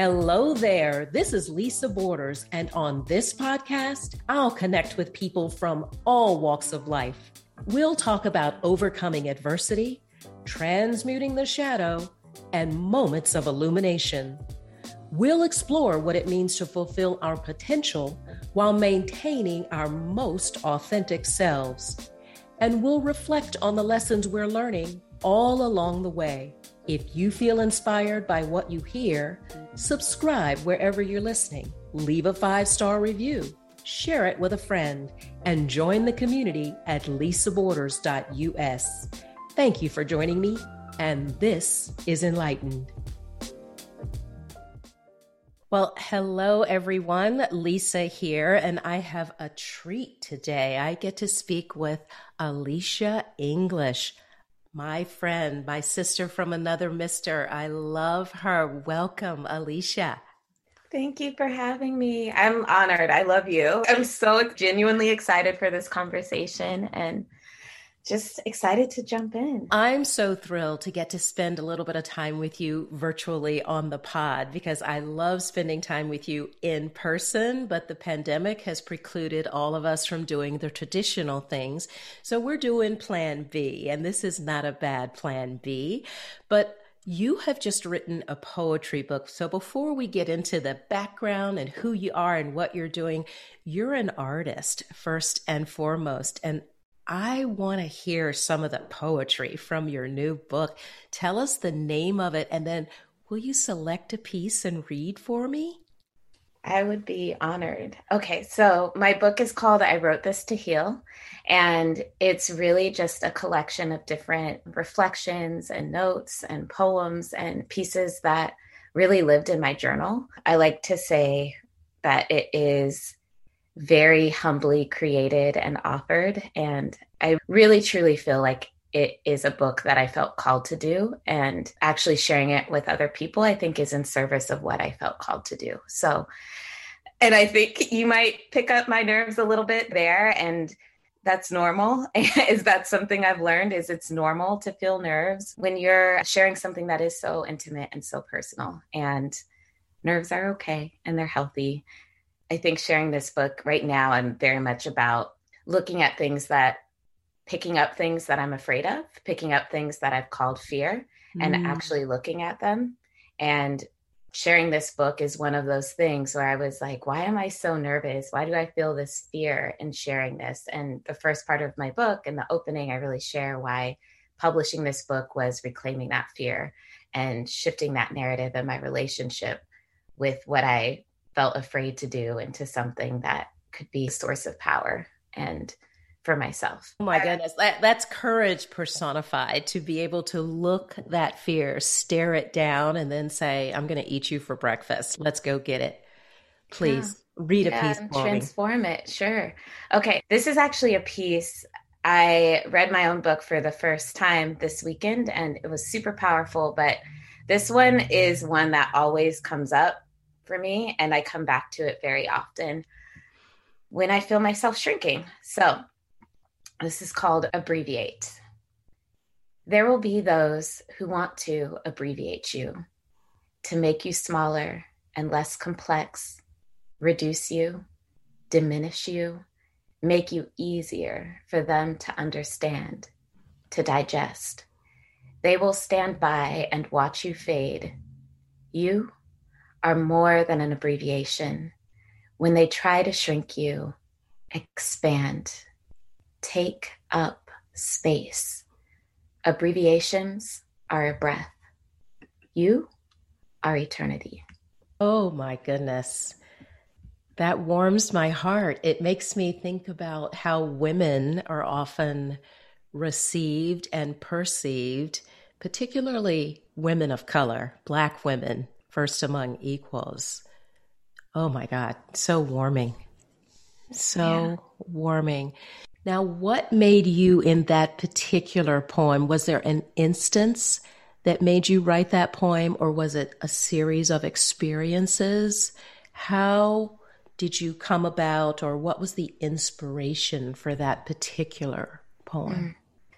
Hello there. This is Lisa Borders, and on this podcast, I'll connect with people from all walks of life. We'll talk about overcoming adversity, transmuting the shadow, and moments of illumination. We'll explore what it means to fulfill our potential while maintaining our most authentic selves. And we'll reflect on the lessons we're learning all along the way. If you feel inspired by what you hear, subscribe wherever you're listening, leave a five star review, share it with a friend, and join the community at lisaborders.us. Thank you for joining me, and this is Enlightened. Well, hello everyone. Lisa here, and I have a treat today. I get to speak with Alicia English my friend, my sister from another mister. I love her. Welcome, Alicia. Thank you for having me. I'm honored. I love you. I'm so genuinely excited for this conversation and just excited to jump in. I'm so thrilled to get to spend a little bit of time with you virtually on the pod because I love spending time with you in person, but the pandemic has precluded all of us from doing the traditional things. So we're doing plan B, and this is not a bad plan B, but you have just written a poetry book. So before we get into the background and who you are and what you're doing, you're an artist first and foremost. And I want to hear some of the poetry from your new book. Tell us the name of it, and then will you select a piece and read for me? I would be honored. Okay, so my book is called I Wrote This to Heal, and it's really just a collection of different reflections and notes and poems and pieces that really lived in my journal. I like to say that it is very humbly created and offered. And I really truly feel like it is a book that I felt called to do. And actually sharing it with other people, I think, is in service of what I felt called to do. So, and I think you might pick up my nerves a little bit there. And that's normal is that something i've learned is it's normal to feel nerves when you're sharing something that is so intimate and so personal and nerves are okay and they're healthy I think sharing this book right now, I'm very much about looking at things that picking up things that I'm afraid of, picking up things that I've called fear, mm. and actually looking at them. And sharing this book is one of those things where I was like, why am I so nervous? Why do I feel this fear in sharing this? And the first part of my book, in the opening, I really share why publishing this book was reclaiming that fear and shifting that narrative in my relationship with what I felt afraid to do into something that could be a source of power and for myself. Oh my goodness, that, that's courage personified to be able to look that fear, stare it down, and then say, I'm going to eat you for breakfast. Let's go get it. Please yeah. read a yeah, piece for transform me. it. Sure. Okay. This is actually a piece. I read my own book for the first time this weekend and it was super powerful, but this one is one that always comes up for me, and I come back to it very often when I feel myself shrinking. So, this is called abbreviate. There will be those who want to abbreviate you, to make you smaller and less complex, reduce you, diminish you, make you easier for them to understand, to digest. They will stand by and watch you fade. You are more than an abbreviation. When they try to shrink you, expand, take up space. Abbreviations are a breath. You are eternity. Oh my goodness. That warms my heart. It makes me think about how women are often received and perceived, particularly women of color, Black women, first among equals. Oh my God, so warming. So yeah. warming. Now, what made you in that particular poem? Was there an instance that made you write that poem, or was it a series of experiences? How did you come about, or what was the inspiration for that particular poem? Mm.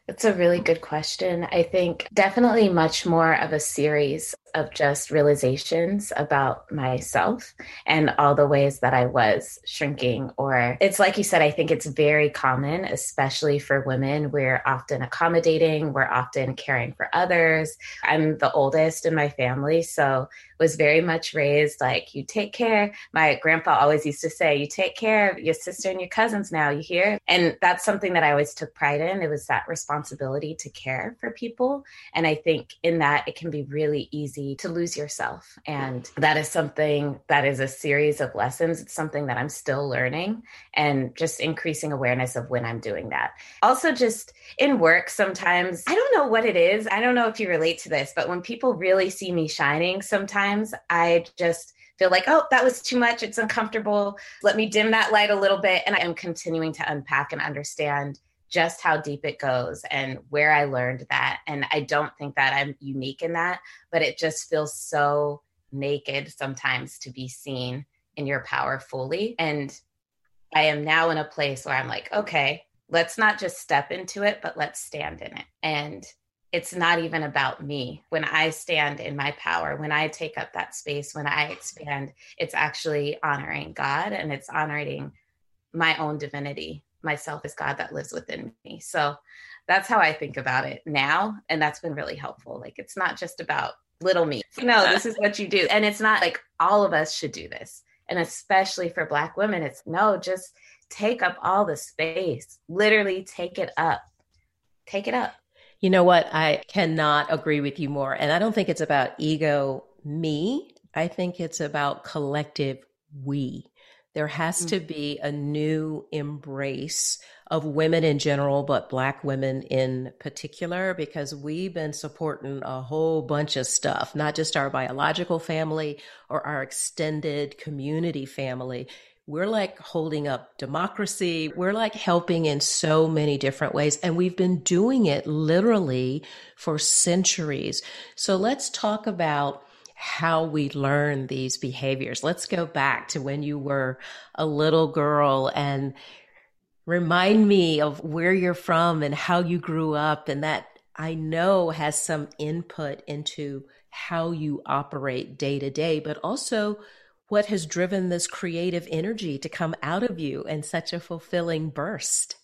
It's a really good question. I think definitely much more of a series. Of just realizations about myself and all the ways that I was shrinking. Or it's like you said, I think it's very common, especially for women. We're often accommodating, we're often caring for others. I'm the oldest in my family. So was very much raised like you take care. My grandpa always used to say, you take care of your sister and your cousins now, you hear? And that's something that I always took pride in. It was that responsibility to care for people. And I think in that it can be really easy to lose yourself. And that is something that is a series of lessons. It's something that I'm still learning and just increasing awareness of when I'm doing that. Also, just in work, sometimes I don't know what it is. I don't know if you relate to this, but when people really see me shining, sometimes sometimes I just feel like, oh, that was too much. It's uncomfortable. Let me dim that light a little bit. And I am continuing to unpack and understand just how deep it goes and where I learned that. And I don't think that I'm unique in that, but it just feels so naked sometimes to be seen in your power fully. And I am now in a place where I'm like, okay, let's not just step into it, but let's stand in it. And it's not even about me. When I stand in my power, when I take up that space, when I expand, it's actually honoring God and it's honoring my own divinity, myself as God that lives within me. So that's how I think about it now. And that's been really helpful. Like, it's not just about little me. No, this is what you do. And it's not like all of us should do this. And especially for Black women, it's no, just take up all the space, literally take it up. Take it up. You know what? I cannot agree with you more. And I don't think it's about ego, me. I think it's about collective we. There has mm-hmm. to be a new embrace of women in general, but Black women in particular, because we've been supporting a whole bunch of stuff, not just our biological family or our extended community family we're like holding up democracy. We're like helping in so many different ways. And we've been doing it literally for centuries. So let's talk about how we learn these behaviors. Let's go back to when you were a little girl and remind me of where you're from and how you grew up. And that I know has some input into how you operate day to day, but also what has driven this creative energy to come out of you in such a fulfilling burst?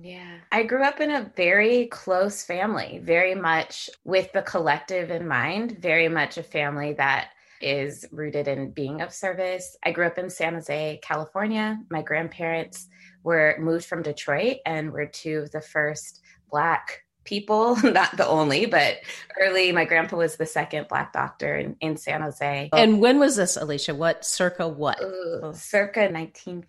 Yeah. I grew up in a very close family, very much with the collective in mind, very much a family that is rooted in being of service. I grew up in San Jose, California. My grandparents were moved from Detroit and were two of the first Black people, not the only, but early, my grandpa was the second black doctor in, in San Jose. And when was this, Alicia? What, circa what? Uh, circa 1950s.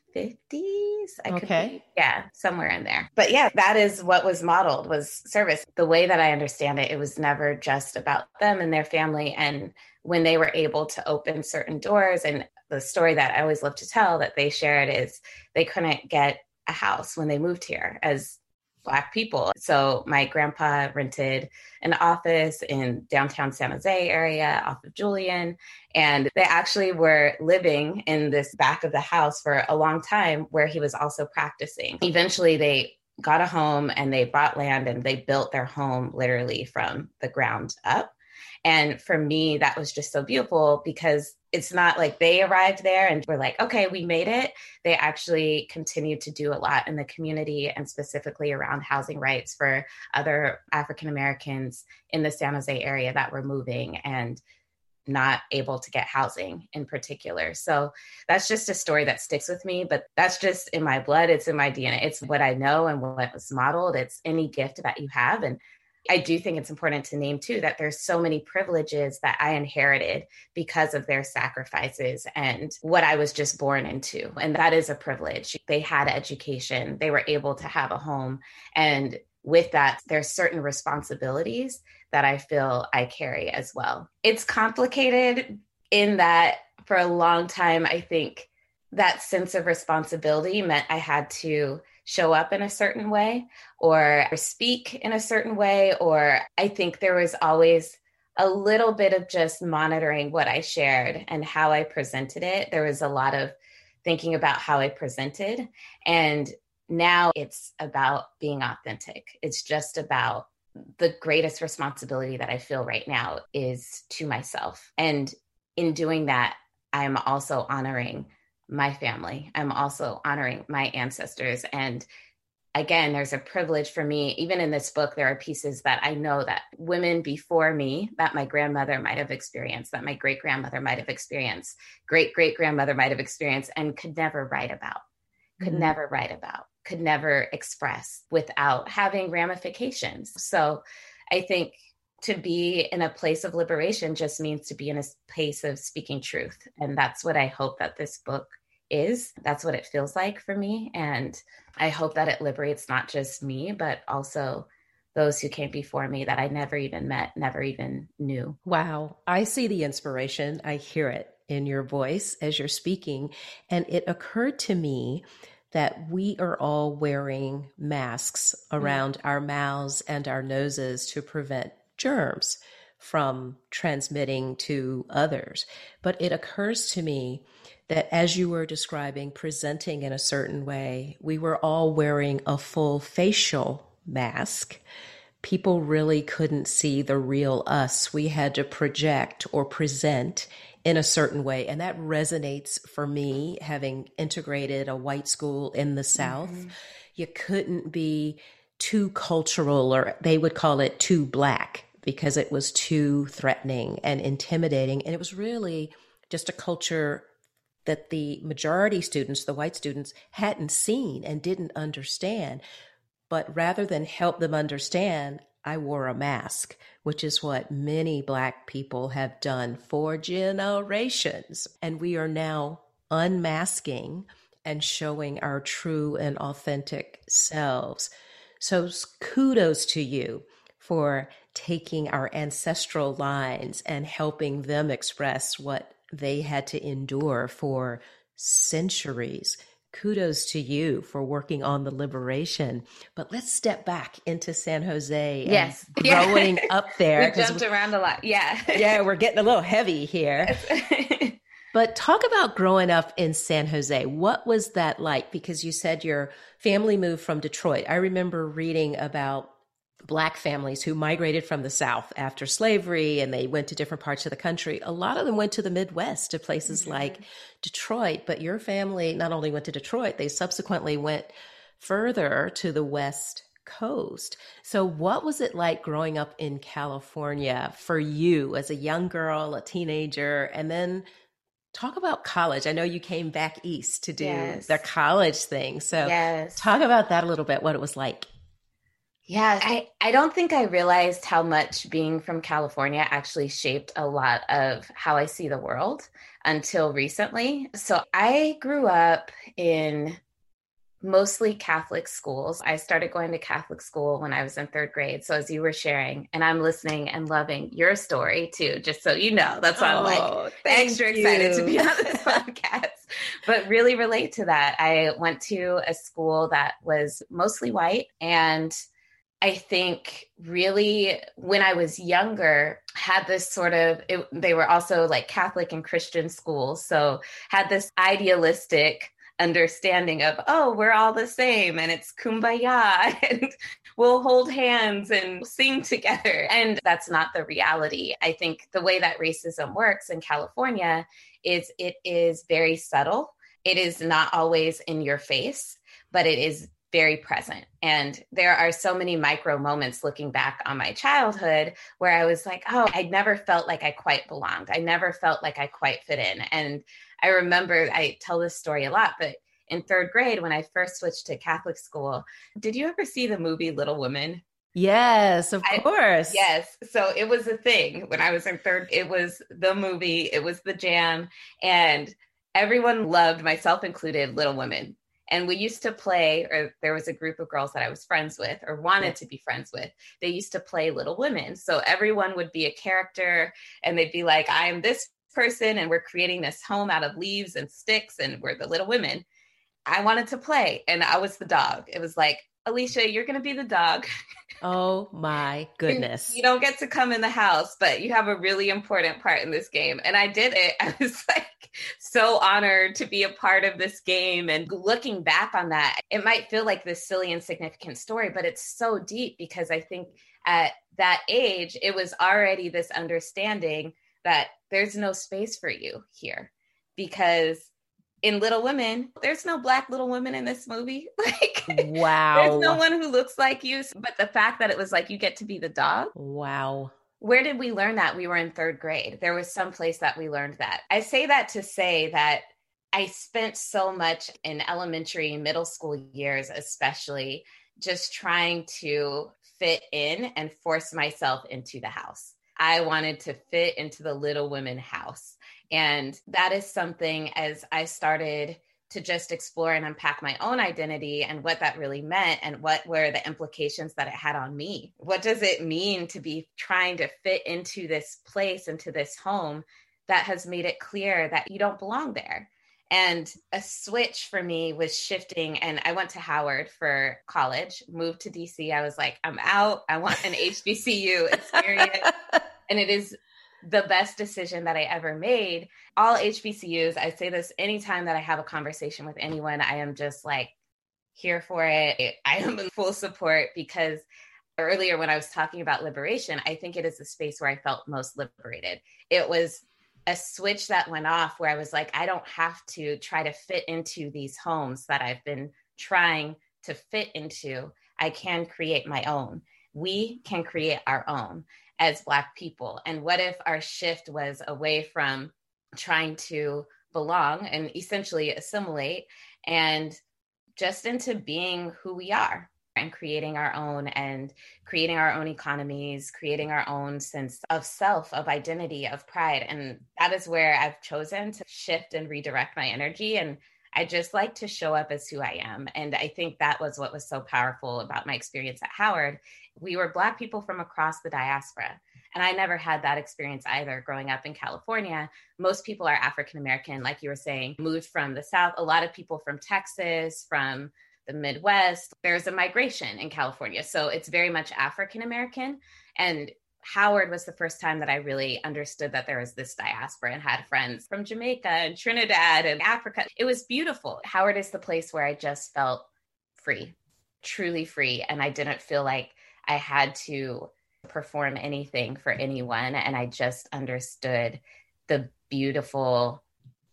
I okay. Be, yeah, somewhere in there. But yeah, that is what was modeled was service. The way that I understand it, it was never just about them and their family. And when they were able to open certain doors and the story that I always love to tell that they shared is they couldn't get a house when they moved here as Black people. So my grandpa rented an office in downtown San Jose area off of Julian. And they actually were living in this back of the house for a long time where he was also practicing. Eventually, they got a home and they bought land and they built their home literally from the ground up. And for me, that was just so beautiful because it's not like they arrived there and were like, okay, we made it. They actually continued to do a lot in the community and specifically around housing rights for other African Americans in the San Jose area that were moving and not able to get housing in particular. So that's just a story that sticks with me, but that's just in my blood. It's in my DNA. It's what I know and what was modeled. It's any gift that you have. And I do think it's important to name too that there's so many privileges that I inherited because of their sacrifices and what I was just born into. And that is a privilege. They had education, they were able to have a home. And with that, there's certain responsibilities that I feel I carry as well. It's complicated in that for a long time, I think that sense of responsibility meant I had to show up in a certain way or speak in a certain way. Or I think there was always a little bit of just monitoring what I shared and how I presented it. There was a lot of thinking about how I presented. And now it's about being authentic. It's just about the greatest responsibility that I feel right now is to myself. And in doing that, I'm also honoring my family. I'm also honoring my ancestors. And again, there's a privilege for me. Even in this book, there are pieces that I know that women before me, that my grandmother might have experienced, that my great grandmother might have experienced, great great grandmother might have experienced, and could never write about, could mm-hmm. never write about, could never express without having ramifications. So I think to be in a place of liberation just means to be in a place of speaking truth. And that's what I hope that this book is. That's what it feels like for me. And I hope that it liberates not just me, but also those who came before me that I never even met, never even knew. Wow. I see the inspiration. I hear it in your voice as you're speaking. And it occurred to me that we are all wearing masks around mm. our mouths and our noses to prevent germs from transmitting to others. But it occurs to me that as you were describing, presenting in a certain way, we were all wearing a full facial mask. People really couldn't see the real us. We had to project or present in a certain way. And that resonates for me, having integrated a white school in the South. Mm-hmm. You couldn't be too cultural, or they would call it too black because it was too threatening and intimidating. And it was really just a culture that the majority students, the white students, hadn't seen and didn't understand. But rather than help them understand, I wore a mask, which is what many Black people have done for generations. And we are now unmasking and showing our true and authentic selves. So kudos to you for taking our ancestral lines and helping them express what they had to endure for centuries. Kudos to you for working on the liberation. But let's step back into San Jose. Yes. Growing yeah. up there. we jumped around a lot. Yeah. yeah, we're getting a little heavy here. but talk about growing up in San Jose. What was that like? Because you said your family moved from Detroit. I remember reading about black families who migrated from the South after slavery and they went to different parts of the country. A lot of them went to the Midwest, to places mm-hmm. like Detroit. But your family not only went to Detroit, they subsequently went further to the West Coast. So, what was it like growing up in California for you as a young girl, a teenager, and then talk about college. I know you came back east to do yes. the college thing. So, yes. talk about that a little bit, what it was like. Yeah, I, I don't think I realized how much being from California actually shaped a lot of how I see the world until recently. So I grew up in mostly Catholic schools. I started going to Catholic school when I was in third grade. So as you were sharing, and I'm listening and loving your story too, just so you know, that's why I'm like oh, extra you. excited to be on this podcast. But really relate to that. I went to a school that was mostly white and I think really when I was younger had this sort of it, they were also like Catholic and Christian schools so had this idealistic understanding of oh we're all the same and it's kumbaya and we'll hold hands and sing together. And that's not the reality. I think the way that racism works in california is it is very subtle. It is not always in your face but it is very present. And there are so many micro moments looking back on my childhood where I was like, oh, I never felt like I quite belonged. I never felt like I quite fit in. And I remember I tell this story a lot, but in third grade, when I first switched to Catholic school, did you ever see the movie Little Women? Yes, of I, course. Yes. So it was a thing when I was in third. It was the movie, it was the jam. And everyone loved, myself included, Little Women. And we used to play, or there was a group of girls that I was friends with or wanted to be friends with. They used to play Little Women. So everyone would be a character and they'd be like, I am this person and we're creating this home out of leaves and sticks and we're the Little Women. I wanted to play and I was the dog. It was like, Alicia, you're going to be the dog. Oh my goodness. you don't get to come in the house, but you have a really important part in this game. And I did it. I was like so honored to be a part of this game. And looking back on that, it might feel like this silly, insignificant story, but it's so deep because I think at that age, it was already this understanding that there's no space for you here because in Little Women, there's no black Little Women in this movie. Like, wow. there's no one who looks like you. But the fact that it was like you get to be the dog. Wow. Where did we learn that? We were in third grade. There was some place that we learned that. I say that to say that I spent so much in elementary, middle school years, especially just trying to fit in and force myself into the house. I wanted to fit into the Little Women house. And that is something as I started to just explore and unpack my own identity and what that really meant and what were the implications that it had on me. What does it mean to be trying to fit into this place, into this home that has made it clear that you don't belong there? And a switch for me was shifting. And I went to Howard for college, moved to DC. I was like, I'm out. I want an HBCU experience. and it is the best decision that I ever made. All HBCUs, I say this anytime that I have a conversation with anyone, I am just like here for it. I am in full support because earlier when I was talking about liberation, I think it is the space where I felt most liberated. It was a switch that went off where I was like, I don't have to try to fit into these homes that I've been trying to fit into. I can create my own. We can create our own as Black people. And what if our shift was away from trying to belong and essentially assimilate and just into being who we are? and creating our own and creating our own economies, creating our own sense of self, of identity, of pride. And that is where I've chosen to shift and redirect my energy. And I just like to show up as who I am. And I think that was what was so powerful about my experience at Howard. We were Black people from across the diaspora. And I never had that experience either growing up in California. Most people are African American, like you were saying, moved from the South. A lot of people from Texas, from the Midwest. There's a migration in California. So it's very much African American. And Howard was the first time that I really understood that there was this diaspora and had friends from Jamaica and Trinidad and Africa. It was beautiful. Howard is the place where I just felt free, truly free. And I didn't feel like I had to perform anything for anyone. And I just understood the beautiful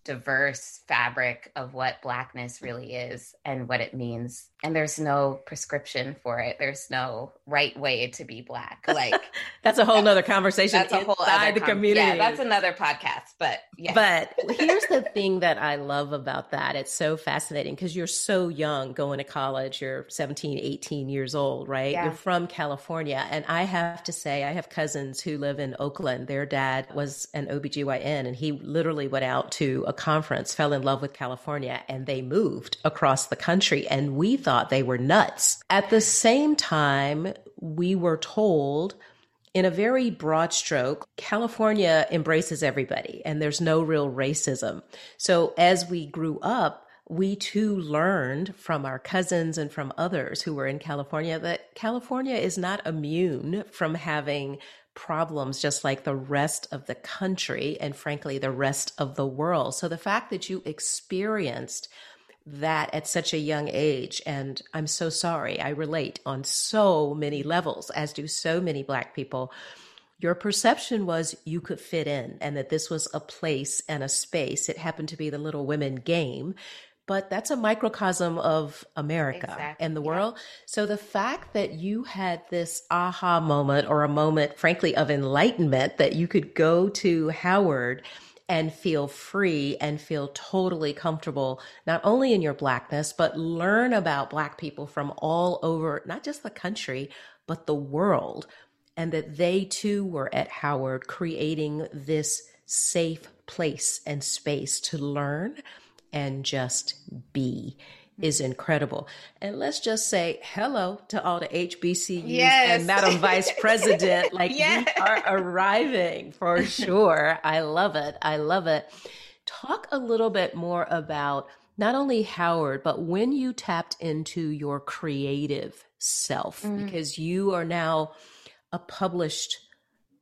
diverse fabric of what blackness really is and what it means. And there's no prescription for it. There's no right way to be black. Like that's a whole nother conversation that's a whole other the com- community. yeah that's another podcast but yeah. But here's the thing that i love about that. It's so fascinating because you're so young going to college. You're 17 18 years old right? Yeah. you're from california. And i have to say i have cousins who live in oakland. Their dad was an obgyn and he literally went out to a conference, fell in love with California, and they moved across the country. And we thought they were nuts. At the same time, we were told in a very broad stroke, California embraces everybody and there's no real racism. So as we grew up, we too learned from our cousins and from others who were in California that California is not immune from having problems just like the rest of the country and frankly the rest of the world. So the fact that you experienced that at such a young age and I'm so sorry I relate on so many levels as do so many black people. Your perception was you could fit in and that this was a place and a space. It happened to be the little women game but that's a microcosm of America exactly. and the yeah. world. So the fact that you had this aha moment or a moment, frankly, of enlightenment that you could go to Howard and feel free and feel totally comfortable, not only in your blackness, but learn about black people from all over, not just the country, but the world. And that they too were at Howard creating this safe place and space to learn and just be is incredible. And let's just say hello to all the HBCUs yes. and Madam Vice President. Like yes. we are arriving for sure. I love it. I love it. Talk a little bit more about not only Howard, but when you tapped into your creative self, mm. because you are now a published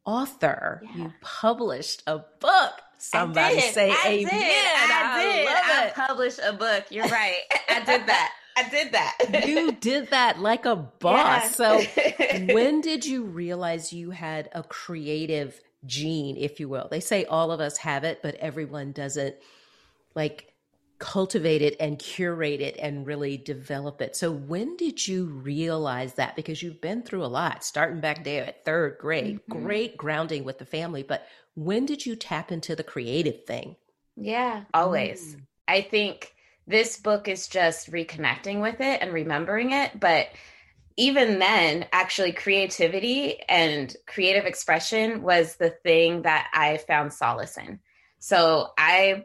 author. Yeah. You published a book. Somebody say I amen. Did. I, I did. I published a book. You're right. I did that. I did that. you did that like a boss. Yeah. So, when did you realize you had a creative gene, if you will? They say all of us have it, but everyone doesn't like cultivate it and curate it and really develop it. So, when did you realize that? Because you've been through a lot, starting back there at third grade, mm-hmm. great grounding with the family. But when did you tap into the creative thing? Yeah, always. Mm. I think this book is just reconnecting with it and remembering it. But even then, actually, creativity and creative expression was the thing that I found solace in. So I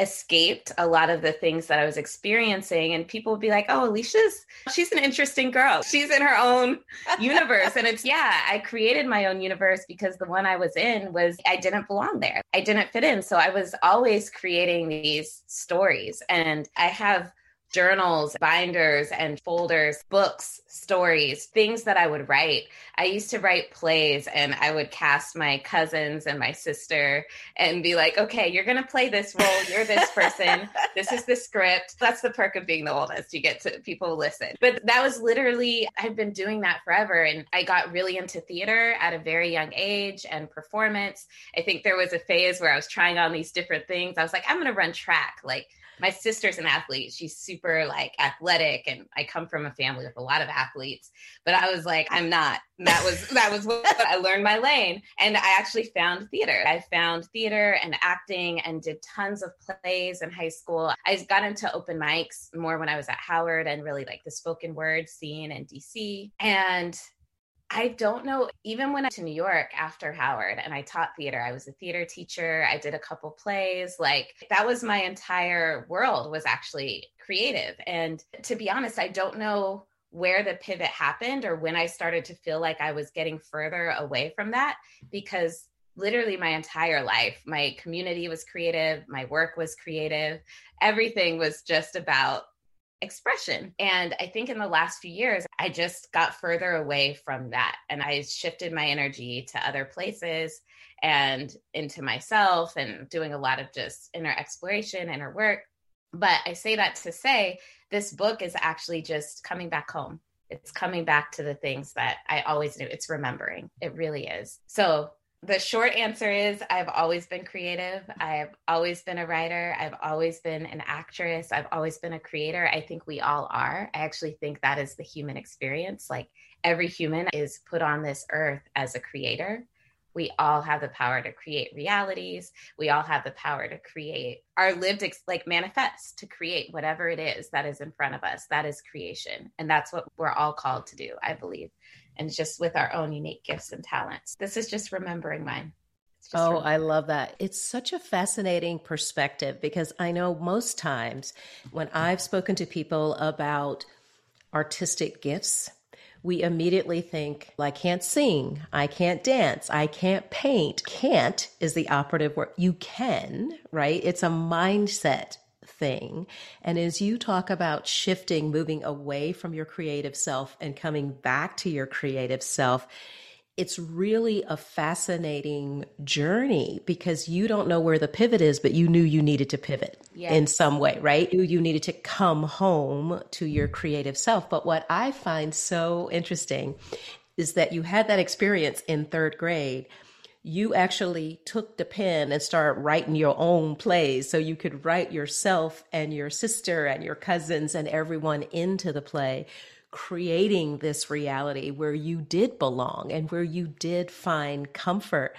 escaped a lot of the things that I was experiencing. And people would be like, oh, Alicia's, she's an interesting girl. She's in her own universe. and it's, yeah, I created my own universe because the one I was in was, I didn't belong there. I didn't fit in. So I was always creating these stories. And I have journals, binders, and folders, books, stories, things that I would write. I used to write plays and I would cast my cousins and my sister and be like, okay, you're going to play this role. You're this person. this is the script. That's the perk of being the oldest. You get to people listen. But that was literally, I've been doing that forever. And I got really into theater at a very young age and performance. I think there was a phase where I was trying on these different things. I was like, I'm going to run track. Like, my sister's an athlete. She's super like athletic, and I come from a family with a lot of athletes. But I was like, I'm not. That was that was what I learned my lane, and I actually found theater. I found theater and acting, and did tons of plays in high school. I got into open mics more when I was at Howard, and really like the spoken word scene in DC. And I don't know. Even when I went to New York after Howard and I taught theater, I was a theater teacher. I did a couple plays. Like that was my entire world was actually creative. And to be honest, I don't know where the pivot happened or when I started to feel like I was getting further away from that because literally my entire life, my community was creative, my work was creative, everything was just about expression. And I think in the last few years, I just got further away from that. And I shifted my energy to other places and into myself and doing a lot of just inner exploration, inner work. But I say that to say this book is actually just coming back home. It's coming back to the things that I always knew. It's remembering. It really is. So the short answer is I've always been creative. I've always been a writer. I've always been an actress. I've always been a creator. I think we all are. I actually think that is the human experience. Like every human is put on this earth as a creator. We all have the power to create realities. We all have the power to create our lived, ex- like manifest, to create whatever it is that is in front of us. That is creation. And that's what we're all called to do, I believe and just with our own unique gifts and talents. This is just remembering mine. Oh, I love that. It's such a fascinating perspective because I know most times when I've spoken to people about artistic gifts, we immediately think, well, I can't sing, I can't dance, I can't paint. Can't is the operative word. You can, right? It's a mindset thing. And as you talk about shifting, moving away from your creative self and coming back to your creative self, it's really a fascinating journey because you don't know where the pivot is, but you knew you needed to pivot yes. in some way, right? You, you needed to come home to your creative self. But what I find so interesting is that you had that experience in third grade you actually took the pen and started writing your own plays so you could write yourself and your sister and your cousins and everyone into the play creating this reality where you did belong and where you did find comfort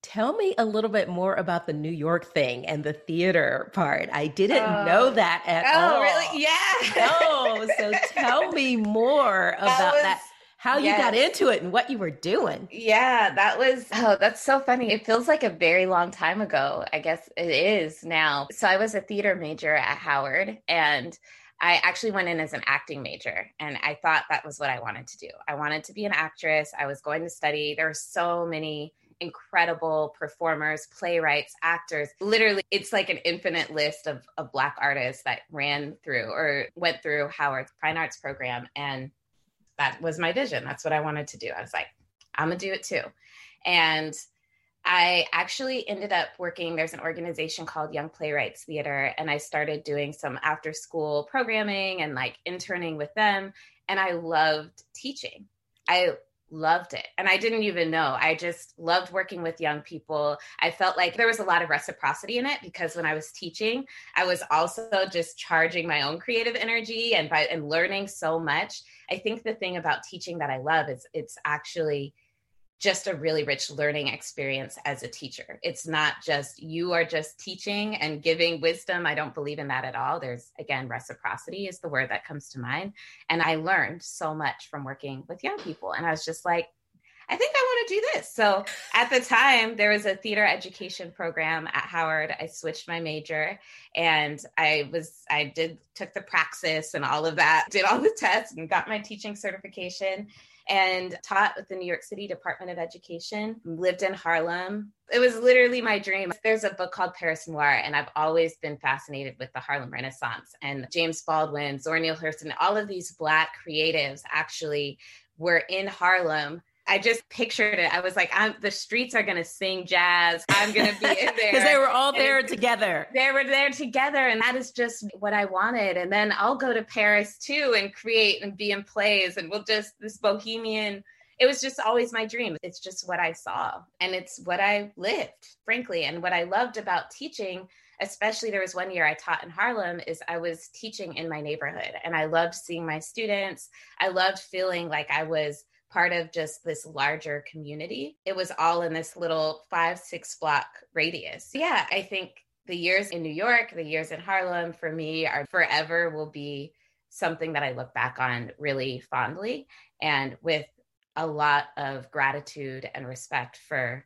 Tell me a little bit more about the New York thing and the theater part. I didn't uh, know oh. that at oh, all. Oh, really? Yeah. no. So tell me more about that. How you got into it and what you were doing. Yeah, that was, oh, that's so funny. It feels like a very long time ago. I guess it is now. So I was a theater major at Howard and I actually went in as an acting major and I thought that was what I wanted to do. I wanted to be an actress. I was going to study. There were so many incredible performers, playwrights, actors. Literally, it's like an infinite list of, of Black artists that ran through or went through Howard's Fine Arts program. And that was my vision. That's what I wanted to do. I was like, I'm gonna do it too. And I actually ended up working. There's an organization called Young Playwrights Theater, and I started doing some after school programming and like interning with them. And I loved teaching. I loved it. And I didn't even know. I just loved working with young people. I felt like there was a lot of reciprocity in it because when I was teaching, I was also just charging my own creative energy and by and learning so much. I think the thing about teaching that I love is it's actually just a really rich learning experience as a teacher. It's not just you are just teaching and giving wisdom. I don't believe in that at all. There's, again, reciprocity is the word that comes to mind. And I learned so much from working with young people. And I was just like, I think I want to do this. So at the time, there was a theater education program at Howard. I switched my major and I was, I did, took the praxis and all of that, did all the tests and got my teaching certification and taught with the New York City Department of Education, lived in Harlem. It was literally my dream. There's a book called Paris Noir, and I've always been fascinated with the Harlem Renaissance and James Baldwin, Zora Neale Hurston, all of these Black creatives actually were in Harlem I just pictured it. I was like, I'm, the streets are going to sing jazz. I'm going to be in there. Because they were all there and together. They were there together. And that is just what I wanted. And then I'll go to Paris too and create and be in plays. And we'll just, this bohemian, it was just always my dream. It's just what I saw. And it's what I lived, frankly. And what I loved about teaching especially there was one year I taught in Harlem is I was teaching in my neighborhood and I loved seeing my students. I loved feeling like I was part of just this larger community. It was all in this little five, six block radius. Yeah, I think the years in New York, the years in Harlem for me are forever will be something that I look back on really fondly and with a lot of gratitude and respect for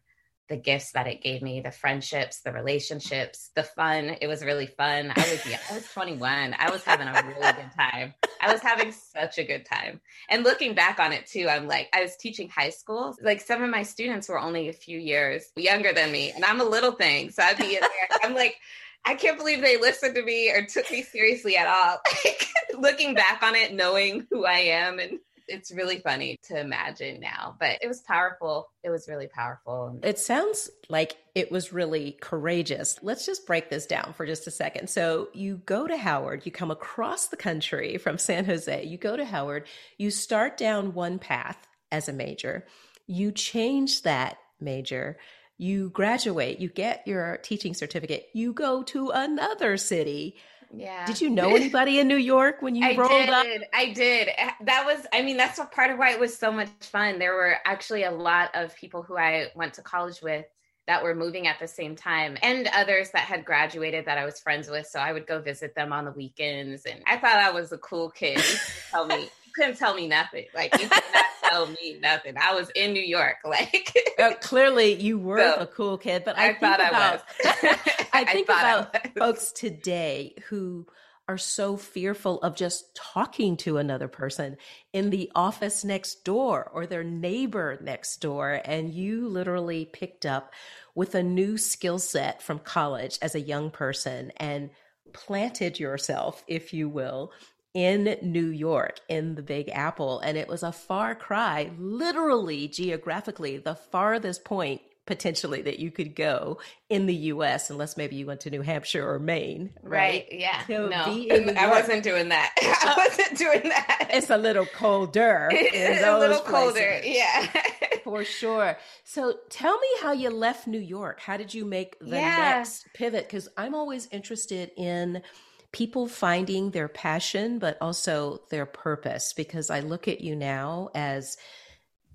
the gifts that it gave me, the friendships, the relationships, the fun. It was really fun. I was yeah, I was 21. I was having a really good time. I was having such a good time. And looking back on it too, I'm like, I was teaching high school. Like some of my students were only a few years younger than me, and I'm a little thing. So I'd be in there. I'm like, I can't believe they listened to me or took me seriously at all. Like looking back on it, knowing who I am and it's really funny to imagine now, but it was powerful. It was really powerful. It sounds like it was really courageous. Let's just break this down for just a second. So, you go to Howard, you come across the country from San Jose, you go to Howard, you start down one path as a major, you change that major you graduate, you get your teaching certificate, you go to another city yeah. Did you know anybody in New York when you I rolled did, up? I did. Eh, that was, I mean, that's part of why it was so much fun. There were actually a lot of people who I went to college with that were moving at the same time and others that had graduated that I was friends with. So I would go visit them on the weekends. And I thought I was a cool kid. tell me, couldn't tell me nothing. Like you could not tell me nothing. I was in New York. Like uh, clearly you were so, a cool kid, but I, I thought about, I was. I think I about I folks today who are so fearful of just talking to another person in the office next door or their neighbor next door. And you literally picked up with a new skill set from college as a young person and planted yourself, if you will, in New York, in the Big Apple. And it was a far cry, literally, geographically, the farthest point potentially that you could go in the US unless maybe you went to New Hampshire or Maine. Right. right yeah. no, I wasn't doing that. I uh, wasn't doing that. It's a little colder. It's a little colder. Yeah. For sure. So tell me how you left New York. How did you make the yeah. next pivot? Because I'm always interested in people finding their passion, but also their purpose. Because I look at you now as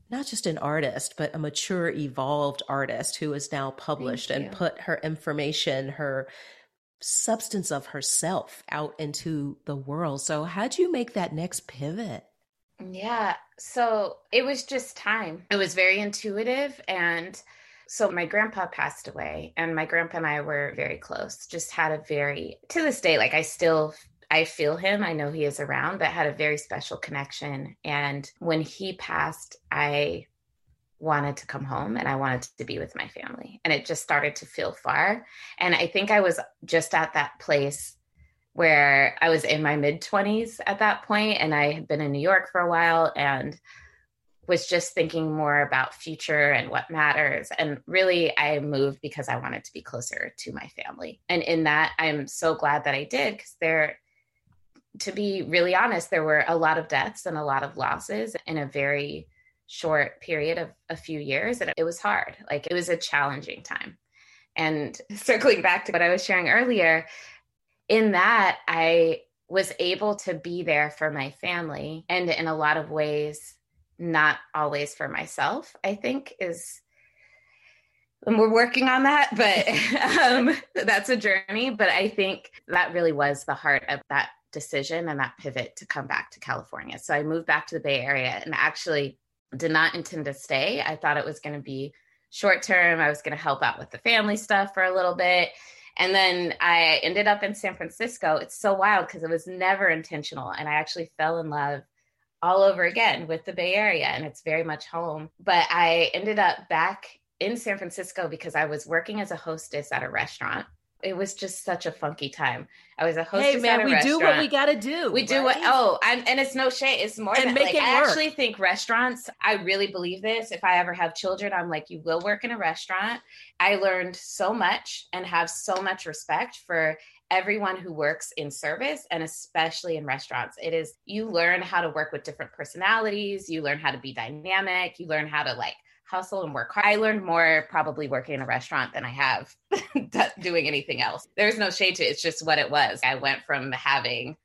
not just an artist, but a mature, evolved artist who is now published and put her information, her substance of herself out into the world. So, how'd you make that next pivot? Yeah. So it was just time. It was very intuitive. And so my grandpa passed away, and my grandpa and I were very close, just had a very, to this day, like I still I feel him. I know he is around, but had a very special connection. And when he passed, I wanted to come home and I wanted to be with my family. And it just started to feel far. And I think I was just at that place where I was in my mid 20s at that point and I had been in New York for a while and was just thinking more about future and what matters. And really, I moved because I wanted to be closer to my family. And in that, I'm so glad that I did because there, to be really honest, there were a lot of deaths and a lot of losses in a very short period of a few years. And it was hard. Like it was a challenging time. And circling back to what I was sharing earlier, in that, I was able to be there for my family and in a lot of ways, not always for myself, I think is and we're working on that but um, that's a journey but i think that really was the heart of that decision and that pivot to come back to california so i moved back to the bay area and actually did not intend to stay i thought it was going to be short term i was going to help out with the family stuff for a little bit and then I ended up in San Francisco. It's so wild because it was never intentional. And I actually fell in love all over again with the Bay Area, and it's very much home. But I ended up back in San Francisco because I was working as a hostess at a restaurant it was just such a funky time. I was a hostess. Hey man, we restaurant. do what we got to do. We right? do what. Oh, I'm, and it's no shame. It's more and than like I work. actually think restaurants. I really believe this. If I ever have children, I'm like, you will work in a restaurant. I learned so much and have so much respect for everyone who works in service and especially in restaurants. It is you learn how to work with different personalities. You learn how to be dynamic. You learn how to like hustle and work hard. I learned more probably working in a restaurant than I have doing anything else. There's no shade to it. It's just what it was. I went from having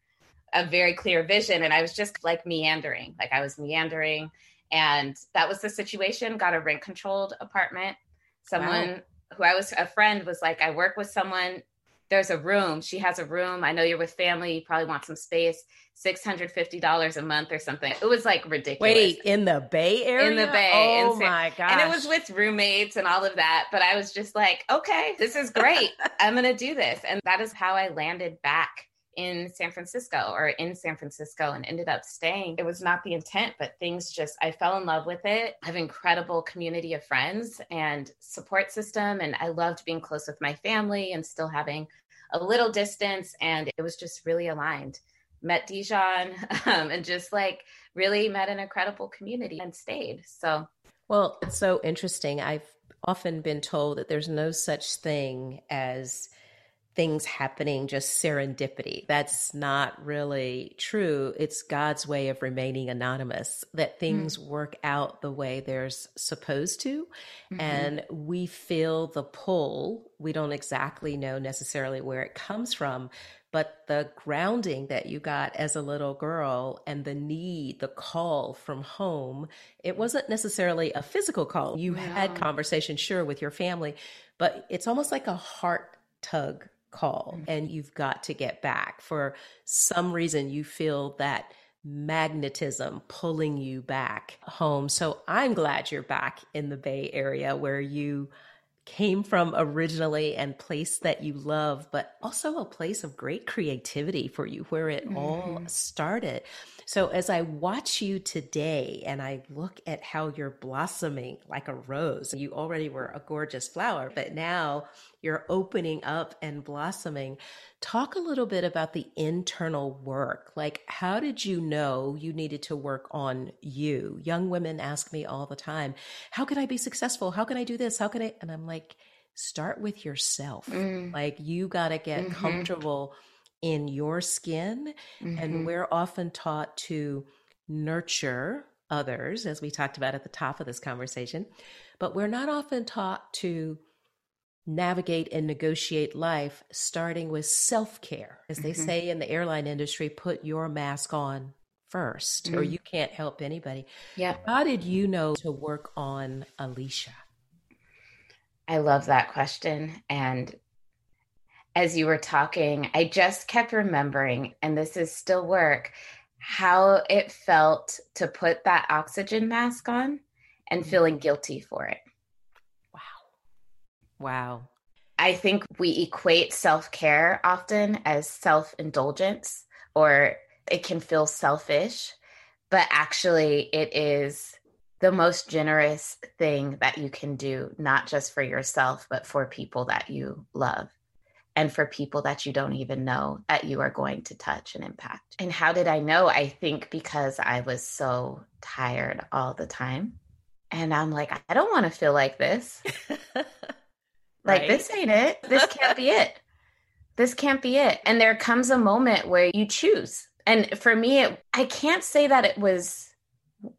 a very clear vision and I was just like meandering. Like I was meandering. And that was the situation. Got a rent controlled apartment. Someone wow. who I was a friend was like, I work with someone there's a room. She has a room. I know you're with family. You probably want some space. Six hundred fifty dollars a month or something. It was like ridiculous. Wait, in the Bay Area? In the Bay. Oh my god! And it was with roommates and all of that. But I was just like, okay, this is great. I'm gonna do this, and that is how I landed back in San Francisco or in San Francisco and ended up staying. It was not the intent, but things just, I fell in love with it. I have incredible community of friends and support system. And I loved being close with my family and still having a little distance and it was just really aligned. Met dijon um, and just like really met an incredible community and stayed so. Well it's so interesting. I've often been told that there's no such thing as things happening just serendipity. That's not really true. It's God's way of remaining anonymous, that things mm-hmm. work out the way they're supposed to. Mm-hmm. And we feel the pull. We don't exactly know necessarily where it comes from, but the grounding that you got as a little girl and the need, the call from home, it wasn't necessarily a physical call. You had conversation, sure, with your family, but it's almost like a heart tug call mm-hmm. and you've got to get back. For some reason, you feel that magnetism pulling you back home. So I'm glad you're back in the Bay Area where you came from originally and place that you love, but also a place of great creativity for you where it mm-hmm. all started. So as I watch you today and I look at how you're blossoming like a rose, you already were a gorgeous flower, but now you're opening up and blossoming. Talk a little bit about the internal work. Like, how did you know you needed to work on you? Young women ask me all the time, How can I be successful? How can I do this? How can I? And I'm like, Start with yourself. Mm. Like, you got to get mm-hmm. comfortable in your skin. Mm-hmm. And we're often taught to nurture others, as we talked about at the top of this conversation, but we're not often taught to navigate and negotiate life starting with self care. As they mm-hmm. say in the airline industry, put your mask on 1st mm-hmm. or you can't help anybody. Yeah. How did you know to work on Alicia? I love that question. And as you were talking, I just kept remembering, and this is still work, how it felt to put that oxygen mask on and mm-hmm. feeling guilty for it. Wow. I think we equate self care often as self indulgence, or it can feel selfish, but actually, it is the most generous thing that you can do, not just for yourself, but for people that you love. and for people that you don't even know that you are going to touch and impact. And how did I know? I think because I was so tired all the time. And I'm like, I don't want to feel like this. like, this ain't it. This can't be it. This can't be it. And there comes a moment where you choose. And for me, it, I can't say that it was,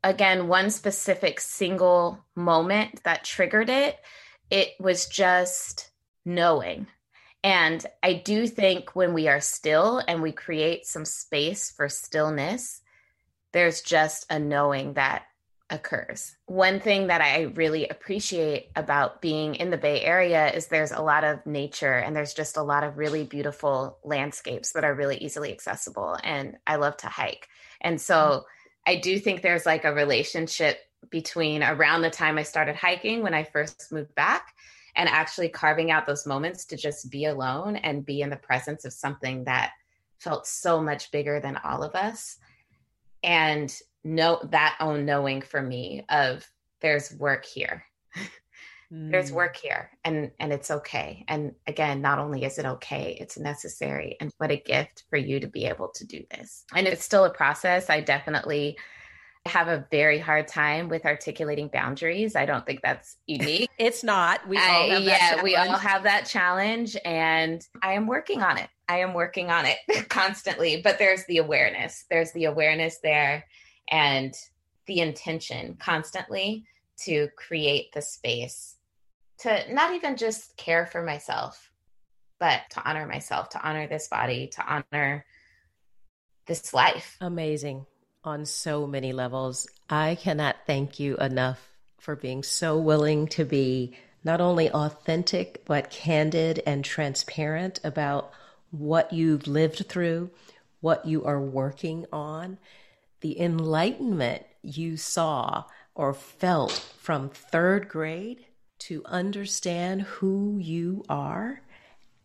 again, one specific single moment that triggered it. It was just knowing and I do think when we are still and we create some space for stillness, there's just a knowing that occurs. One thing that I really appreciate about being in the Bay Area is there's a lot of nature and there's just a lot of really beautiful landscapes that are really easily accessible. And I love to hike. And so mm. I do think there's like a relationship between around the time I started hiking when I first moved back and actually carving out those moments to just be alone and be in the presence of something that felt so much bigger than all of us and know that own knowing for me of there's work here mm. there's work here and and it's okay and again not only is it okay it's necessary and what a gift for you to be able to do this and it's still a process i definitely have a very hard time with articulating boundaries. I don't think that's unique. it's not. We all I, yeah, we all have that challenge and I am working on it. I am working on it constantly, but there's the awareness. There's the awareness there and the intention constantly to create the space to not even just care for myself, but to honor myself, to honor this body, to honor this life. Amazing on so many levels. I cannot thank you enough for being so willing to be not only authentic, but candid and transparent about what you've lived through, what you are working on, the enlightenment you saw or felt from third grade to understand who you are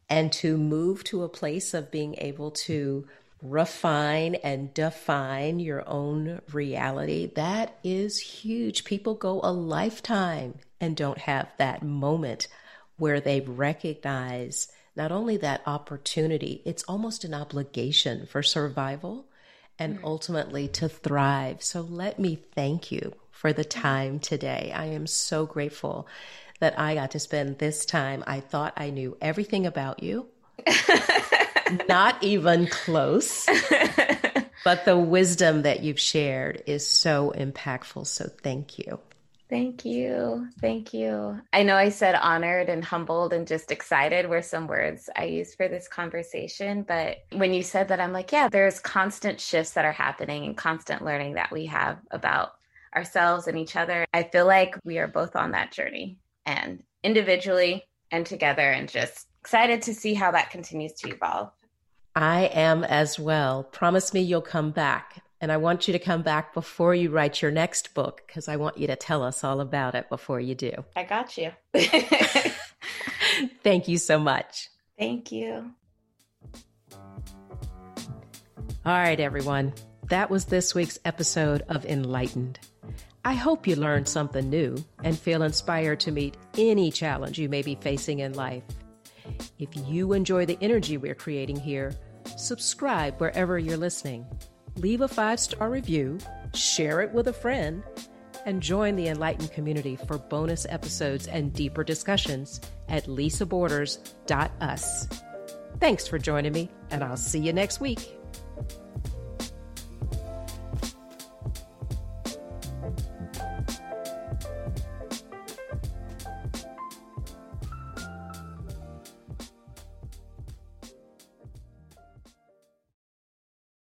and to move to a place of being able to refine and define your own reality, that is huge. People go a lifetime and don't have that moment where they recognize not only that opportunity, it's almost an obligation for survival and mm-hmm. ultimately to thrive. So let me thank you for the time today. I am so grateful that I got to spend this time. I thought I knew everything about you. Not even close. but the wisdom that you've shared is so impactful. So thank you. Thank you. Thank you. I know I said honored and humbled and just excited were some words I used for this conversation. But when you said that, I'm like, yeah, there's constant shifts that are happening and constant learning that we have about ourselves and each other. I feel like we are both on that journey and individually and together, and just excited to see how that continues to evolve. I am as well. Promise me you'll come back. And I want you to come back before you write your next book because I want you to tell us all about it before you do. I got you. Thank you so much. Thank you. All right, everyone. That was this week's episode of Enlightened. I hope you learned something new and feel inspired to meet any challenge you may be facing in life. If you enjoy the energy we're creating here, subscribe wherever you're listening, leave a five star review, share it with a friend, and join the Enlightened community for bonus episodes and deeper discussions at lisaborders.us. Thanks for joining me, and I'll see you next week.